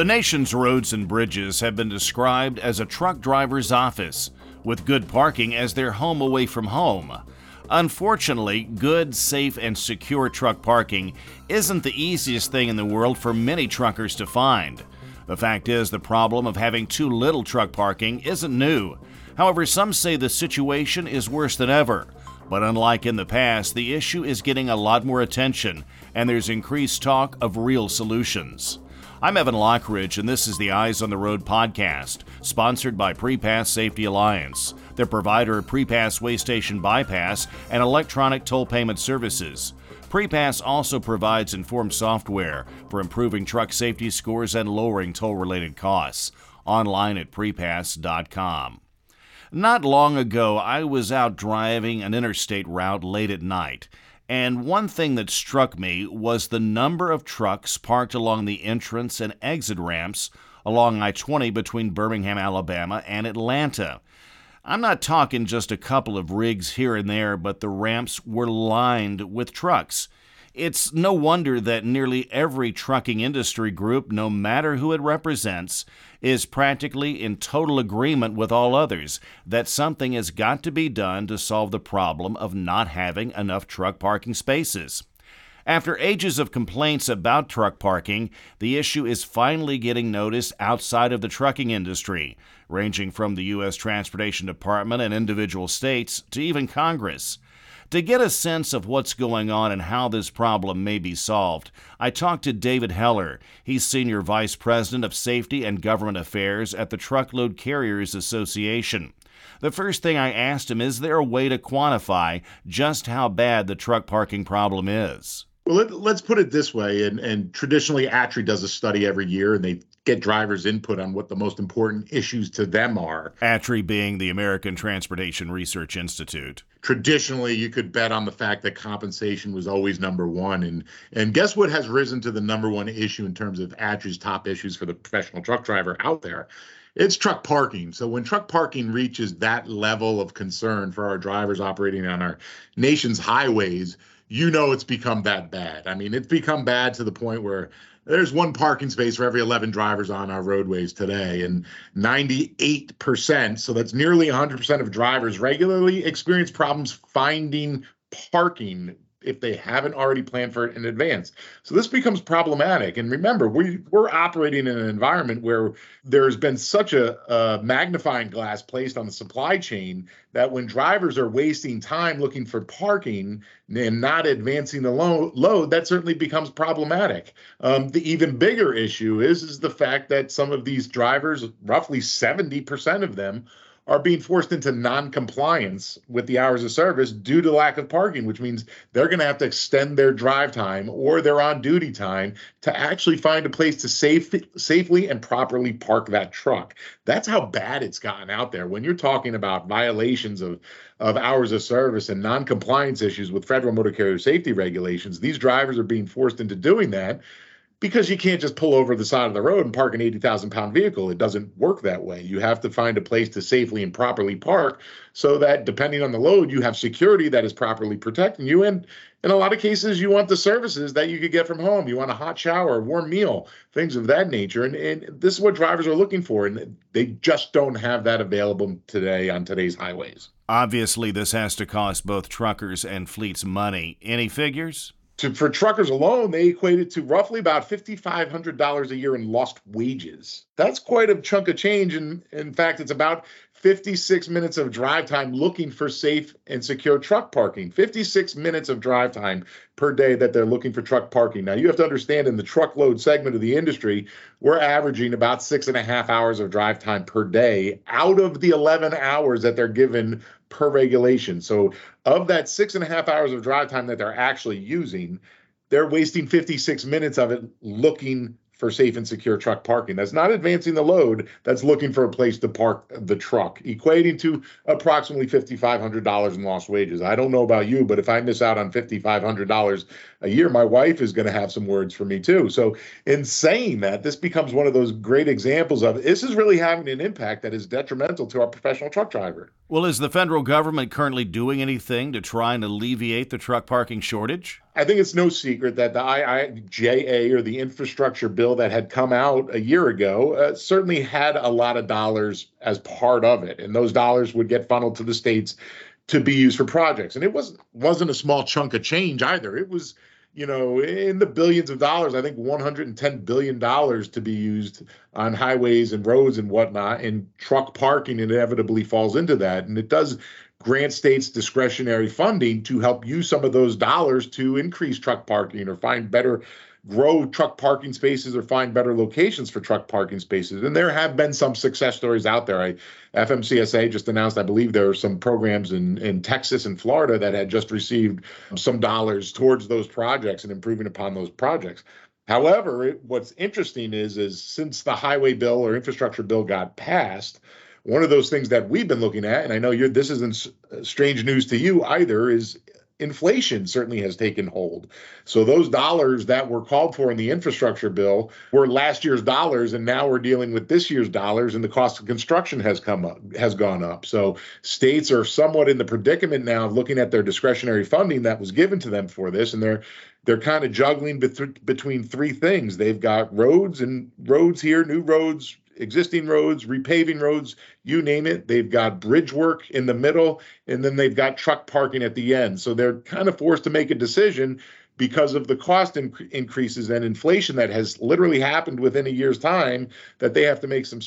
The nation's roads and bridges have been described as a truck driver's office, with good parking as their home away from home. Unfortunately, good, safe, and secure truck parking isn't the easiest thing in the world for many truckers to find. The fact is, the problem of having too little truck parking isn't new. However, some say the situation is worse than ever. But unlike in the past, the issue is getting a lot more attention, and there's increased talk of real solutions. I'm Evan Lockridge, and this is the Eyes on the Road podcast, sponsored by Prepass Safety Alliance, the provider of Prepass weigh station Bypass and electronic toll payment services. Prepass also provides informed software for improving truck safety scores and lowering toll related costs. Online at prepass.com. Not long ago, I was out driving an interstate route late at night and one thing that struck me was the number of trucks parked along the entrance and exit ramps along I 20 between Birmingham, Alabama and Atlanta. I'm not talking just a couple of rigs here and there, but the ramps were lined with trucks. It's no wonder that nearly every trucking industry group, no matter who it represents, is practically in total agreement with all others that something has got to be done to solve the problem of not having enough truck parking spaces. After ages of complaints about truck parking, the issue is finally getting noticed outside of the trucking industry, ranging from the U.S. Transportation Department and individual states to even Congress. To get a sense of what's going on and how this problem may be solved, I talked to David Heller. He's Senior Vice President of Safety and Government Affairs at the Truckload Carriers Association. The first thing I asked him is there a way to quantify just how bad the truck parking problem is? Well, let, us put it this way, and, and traditionally, ATRI does a study every year, and they get drivers' input on what the most important issues to them are. ATRI being the American Transportation Research Institute. Traditionally, you could bet on the fact that compensation was always number one, and and guess what has risen to the number one issue in terms of ATRI's top issues for the professional truck driver out there? It's truck parking. So when truck parking reaches that level of concern for our drivers operating on our nation's highways, you know it's become that bad. I mean, it's become bad to the point where there's one parking space for every 11 drivers on our roadways today and 98% so that's nearly 100% of drivers regularly experience problems finding parking if they haven't already planned for it in advance. So this becomes problematic. And remember, we we're operating in an environment where there's been such a, a, magnifying glass placed on the supply chain that when drivers are wasting time looking for parking and not advancing the lo- load, that certainly becomes problematic. Um, the even bigger issue is is the fact that some of these drivers, roughly 70% of them, are being forced into non-compliance with the hours of service due to lack of parking, which means they're going to have to extend their drive time or their on-duty time to actually find a place to safe, safely and properly park that truck. That's how bad it's gotten out there. When you're talking about violations of of hours of service and non-compliance issues with federal motor carrier safety regulations, these drivers are being forced into doing that because you can't just pull over the side of the road and park an 80,000 pound vehicle. It doesn't work that way. You have to find a place to safely and properly park so that depending on the load, you have security that is properly protecting you. And in a lot of cases, you want the services that you could get from home. You want a hot shower, a warm meal, things of that nature. And, and this is what drivers are looking for. And they just don't have that available today on today's highways. Obviously, this has to cost both truckers and fleets money. Any figures? To, for truckers alone, they equated to roughly about $5,500 a year in lost wages. That's quite a chunk of change. And in fact, it's about 56 minutes of drive time looking for safe and secure truck parking. 56 minutes of drive time per day that they're looking for truck parking. Now, you have to understand in the truckload segment of the industry, we're averaging about six and a half hours of drive time per day out of the 11 hours that they're given per regulation. So, of that six and a half hours of drive time that they're actually using, they're wasting 56 minutes of it looking for safe and secure truck parking. That's not advancing the load, that's looking for a place to park the truck, equating to approximately $5,500 in lost wages. I don't know about you, but if I miss out on $5,500 a year, my wife is going to have some words for me too. So, in saying that, this becomes one of those great examples of this is really having an impact that is detrimental to our professional truck driver. Well, is the federal government currently doing anything to try and alleviate the truck parking shortage? I think it's no secret that the IIJA or the infrastructure bill that had come out a year ago uh, certainly had a lot of dollars as part of it, and those dollars would get funneled to the states to be used for projects. And it wasn't wasn't a small chunk of change either. It was, you know, in the billions of dollars. I think 110 billion dollars to be used on highways and roads and whatnot. And truck parking inevitably falls into that. And it does grant states discretionary funding to help use some of those dollars to increase truck parking or find better grow truck parking spaces or find better locations for truck parking spaces. And there have been some success stories out there. I, FMCSA just announced, I believe there are some programs in, in Texas and Florida that had just received some dollars towards those projects and improving upon those projects. However, it, what's interesting is, is since the highway bill or infrastructure bill got passed, one of those things that we've been looking at, and I know you're this isn't strange news to you either, is inflation certainly has taken hold. So those dollars that were called for in the infrastructure bill were last year's dollars, and now we're dealing with this year's dollars, and the cost of construction has come up, has gone up. So states are somewhat in the predicament now of looking at their discretionary funding that was given to them for this, and they're they're kind of juggling between three things. They've got roads and roads here, new roads, existing roads, repaving roads, you name it. They've got bridge work in the middle, and then they've got truck parking at the end. So they're kind of forced to make a decision because of the cost inc- increases and inflation that has literally happened within a year's time that they have to make some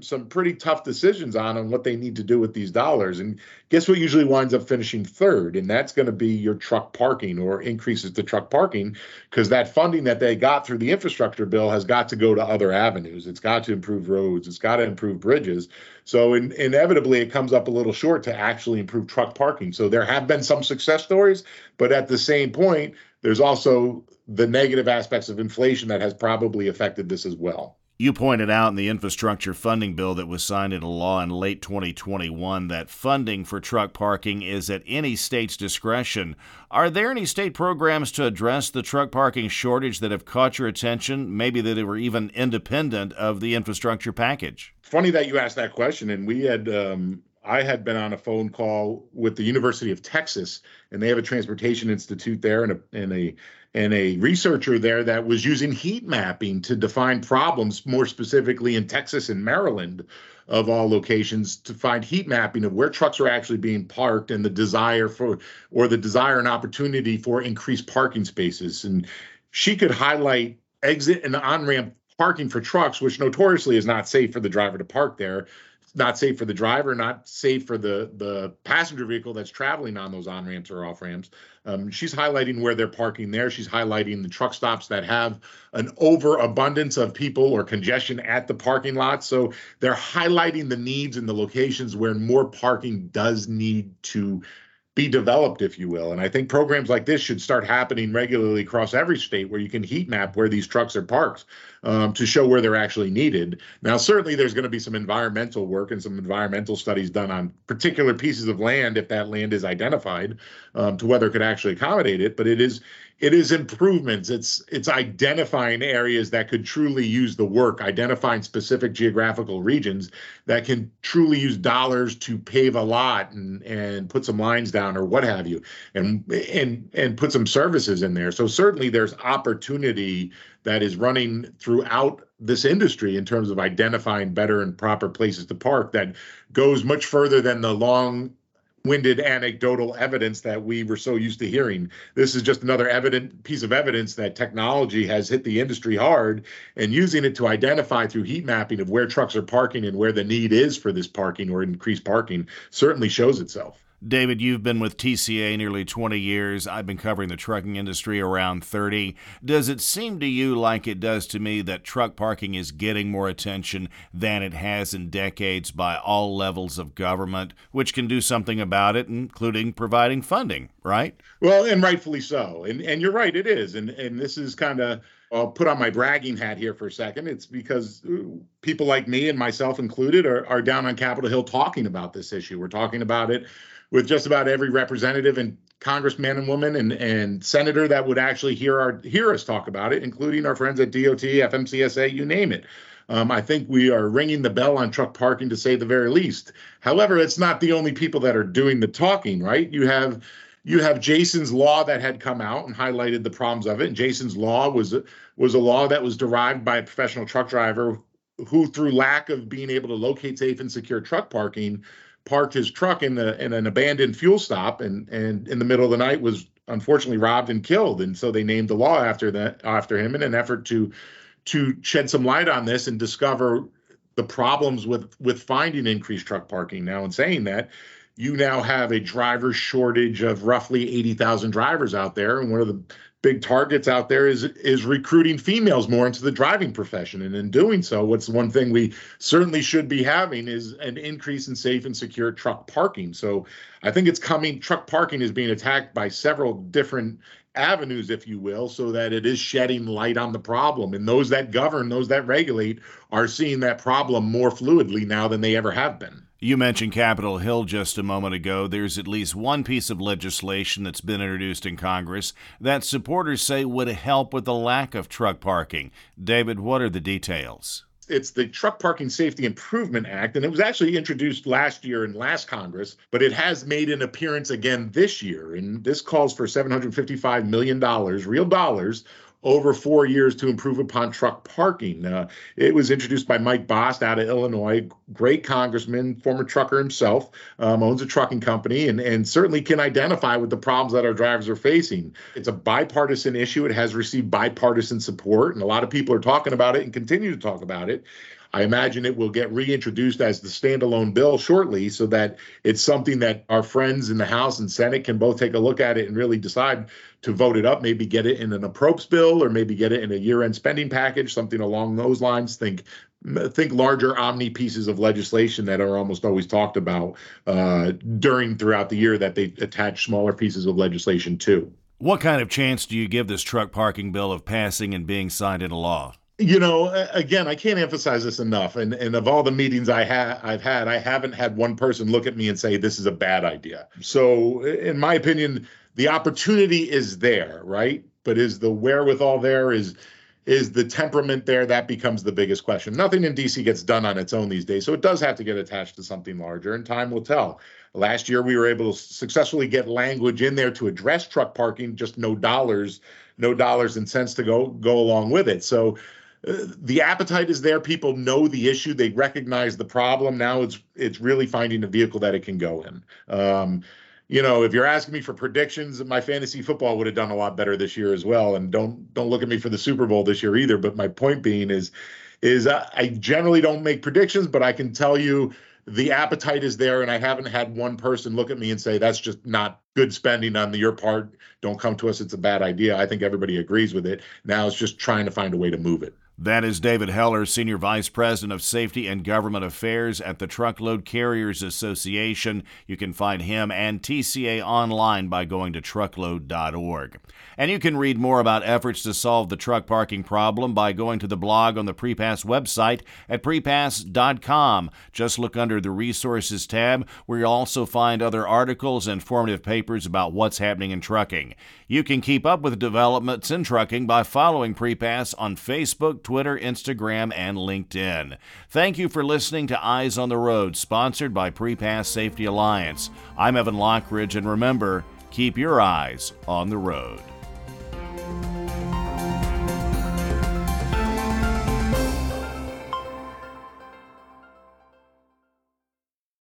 some pretty tough decisions on on what they need to do with these dollars. And guess what usually winds up finishing third? And that's going to be your truck parking or increases to truck parking because that funding that they got through the infrastructure bill has got to go to other avenues. It's got to improve roads, it's got to improve bridges. So in, inevitably it comes up a little short to actually improve truck parking. So there have been some success stories, but at the same point, there's also the negative aspects of inflation that has probably affected this as well. You pointed out in the infrastructure funding bill that was signed into law in late 2021 that funding for truck parking is at any state's discretion. Are there any state programs to address the truck parking shortage that have caught your attention, maybe that were even independent of the infrastructure package? Funny that you asked that question. And we had um, I had been on a phone call with the University of Texas, and they have a transportation institute there and a and a and a researcher there that was using heat mapping to define problems more specifically in Texas and Maryland of all locations to find heat mapping of where trucks are actually being parked and the desire for or the desire and opportunity for increased parking spaces. And she could highlight exit and on ramp parking for trucks which notoriously is not safe for the driver to park there not safe for the driver, not safe for the the passenger vehicle that's traveling on those on ramps or off ramps. Um, she's highlighting where they're parking there. She's highlighting the truck stops that have an overabundance of people or congestion at the parking lot. So they're highlighting the needs and the locations where more parking does need to be developed, if you will. And I think programs like this should start happening regularly across every state where you can heat map where these trucks are parked um, to show where they're actually needed. Now, certainly there's going to be some environmental work and some environmental studies done on particular pieces of land if that land is identified um, to whether it could actually accommodate it. But it is it is improvements it's it's identifying areas that could truly use the work identifying specific geographical regions that can truly use dollars to pave a lot and and put some lines down or what have you and and and put some services in there so certainly there's opportunity that is running throughout this industry in terms of identifying better and proper places to park that goes much further than the long winded anecdotal evidence that we were so used to hearing. This is just another evident piece of evidence that technology has hit the industry hard and using it to identify through heat mapping of where trucks are parking and where the need is for this parking or increased parking certainly shows itself. David, you've been with TCA nearly 20 years. I've been covering the trucking industry around 30. Does it seem to you like it does to me that truck parking is getting more attention than it has in decades by all levels of government, which can do something about it, including providing funding, right? Well, and rightfully so. And and you're right, it is. And and this is kind of uh, I'll put on my bragging hat here for a second. It's because uh, people like me and myself included are, are down on Capitol Hill talking about this issue. We're talking about it with just about every representative and congressman and woman and, and senator that would actually hear our hear us talk about it, including our friends at DOT, FMCSA, you name it. Um, I think we are ringing the bell on truck parking to say the very least. However, it's not the only people that are doing the talking, right? You have you have Jason's law that had come out and highlighted the problems of it. And Jason's law was was a law that was derived by a professional truck driver who, through lack of being able to locate safe and secure truck parking, parked his truck in, the, in an abandoned fuel stop and and in the middle of the night was unfortunately robbed and killed. And so they named the law after that after him in an effort to to shed some light on this and discover the problems with with finding increased truck parking. Now, and saying that, you now have a driver shortage of roughly 80,000 drivers out there, and one of the big targets out there is is recruiting females more into the driving profession. And in doing so what's one thing we certainly should be having is an increase in safe and secure truck parking. So i think it's coming truck parking is being attacked by several different avenues if you will so that it is shedding light on the problem. And those that govern those that regulate are seeing that problem more fluidly now than they ever have been you mentioned Capitol Hill just a moment ago. There's at least one piece of legislation that's been introduced in Congress that supporters say would help with the lack of truck parking. David, what are the details? It's the Truck Parking Safety Improvement Act, and it was actually introduced last year in last Congress, but it has made an appearance again this year. And this calls for $755 million, real dollars, over four years to improve upon truck parking. Uh, it was introduced by Mike Bost out of Illinois, great congressman, former trucker himself, um, owns a trucking company, and, and certainly can identify with the problems that our drivers are facing. It's a bipartisan issue. It has received bipartisan support, and a lot of people are talking about it and continue to talk about it. I imagine it will get reintroduced as the standalone bill shortly so that it's something that our friends in the House and Senate can both take a look at it and really decide to vote it up, maybe get it in an approps bill or maybe get it in a year-end spending package, something along those lines. Think think larger omni pieces of legislation that are almost always talked about uh, during throughout the year that they attach smaller pieces of legislation to. What kind of chance do you give this truck parking bill of passing and being signed into law? You know again i can't emphasize this enough and and of all the meetings i have i've had i haven't had one person look at me and say this is a bad idea so in my opinion the opportunity is there, right? But is the wherewithal there? Is is the temperament there? That becomes the biggest question. Nothing in DC gets done on its own these days, so it does have to get attached to something larger, and time will tell. Last year, we were able to successfully get language in there to address truck parking, just no dollars, no dollars and cents to go go along with it. So the appetite is there. People know the issue. They recognize the problem. Now it's it's really finding a vehicle that it can go in. Um, you know, if you're asking me for predictions, my fantasy football would have done a lot better this year as well. And don't don't look at me for the Super Bowl this year either. But my point being is, is I generally don't make predictions, but I can tell you the appetite is there, and I haven't had one person look at me and say that's just not good spending on your part. Don't come to us; it's a bad idea. I think everybody agrees with it. Now it's just trying to find a way to move it. That is David Heller, Senior Vice President of Safety and Government Affairs at the Truckload Carriers Association. You can find him and TCA online by going to truckload.org. And you can read more about efforts to solve the truck parking problem by going to the blog on the Prepass website at prepass.com. Just look under the Resources tab, where you'll also find other articles and informative papers about what's happening in trucking. You can keep up with developments in trucking by following Prepass on Facebook, Twitter, Instagram, and LinkedIn. Thank you for listening to Eyes on the Road, sponsored by Prepass Safety Alliance. I'm Evan Lockridge, and remember, keep your eyes on the road.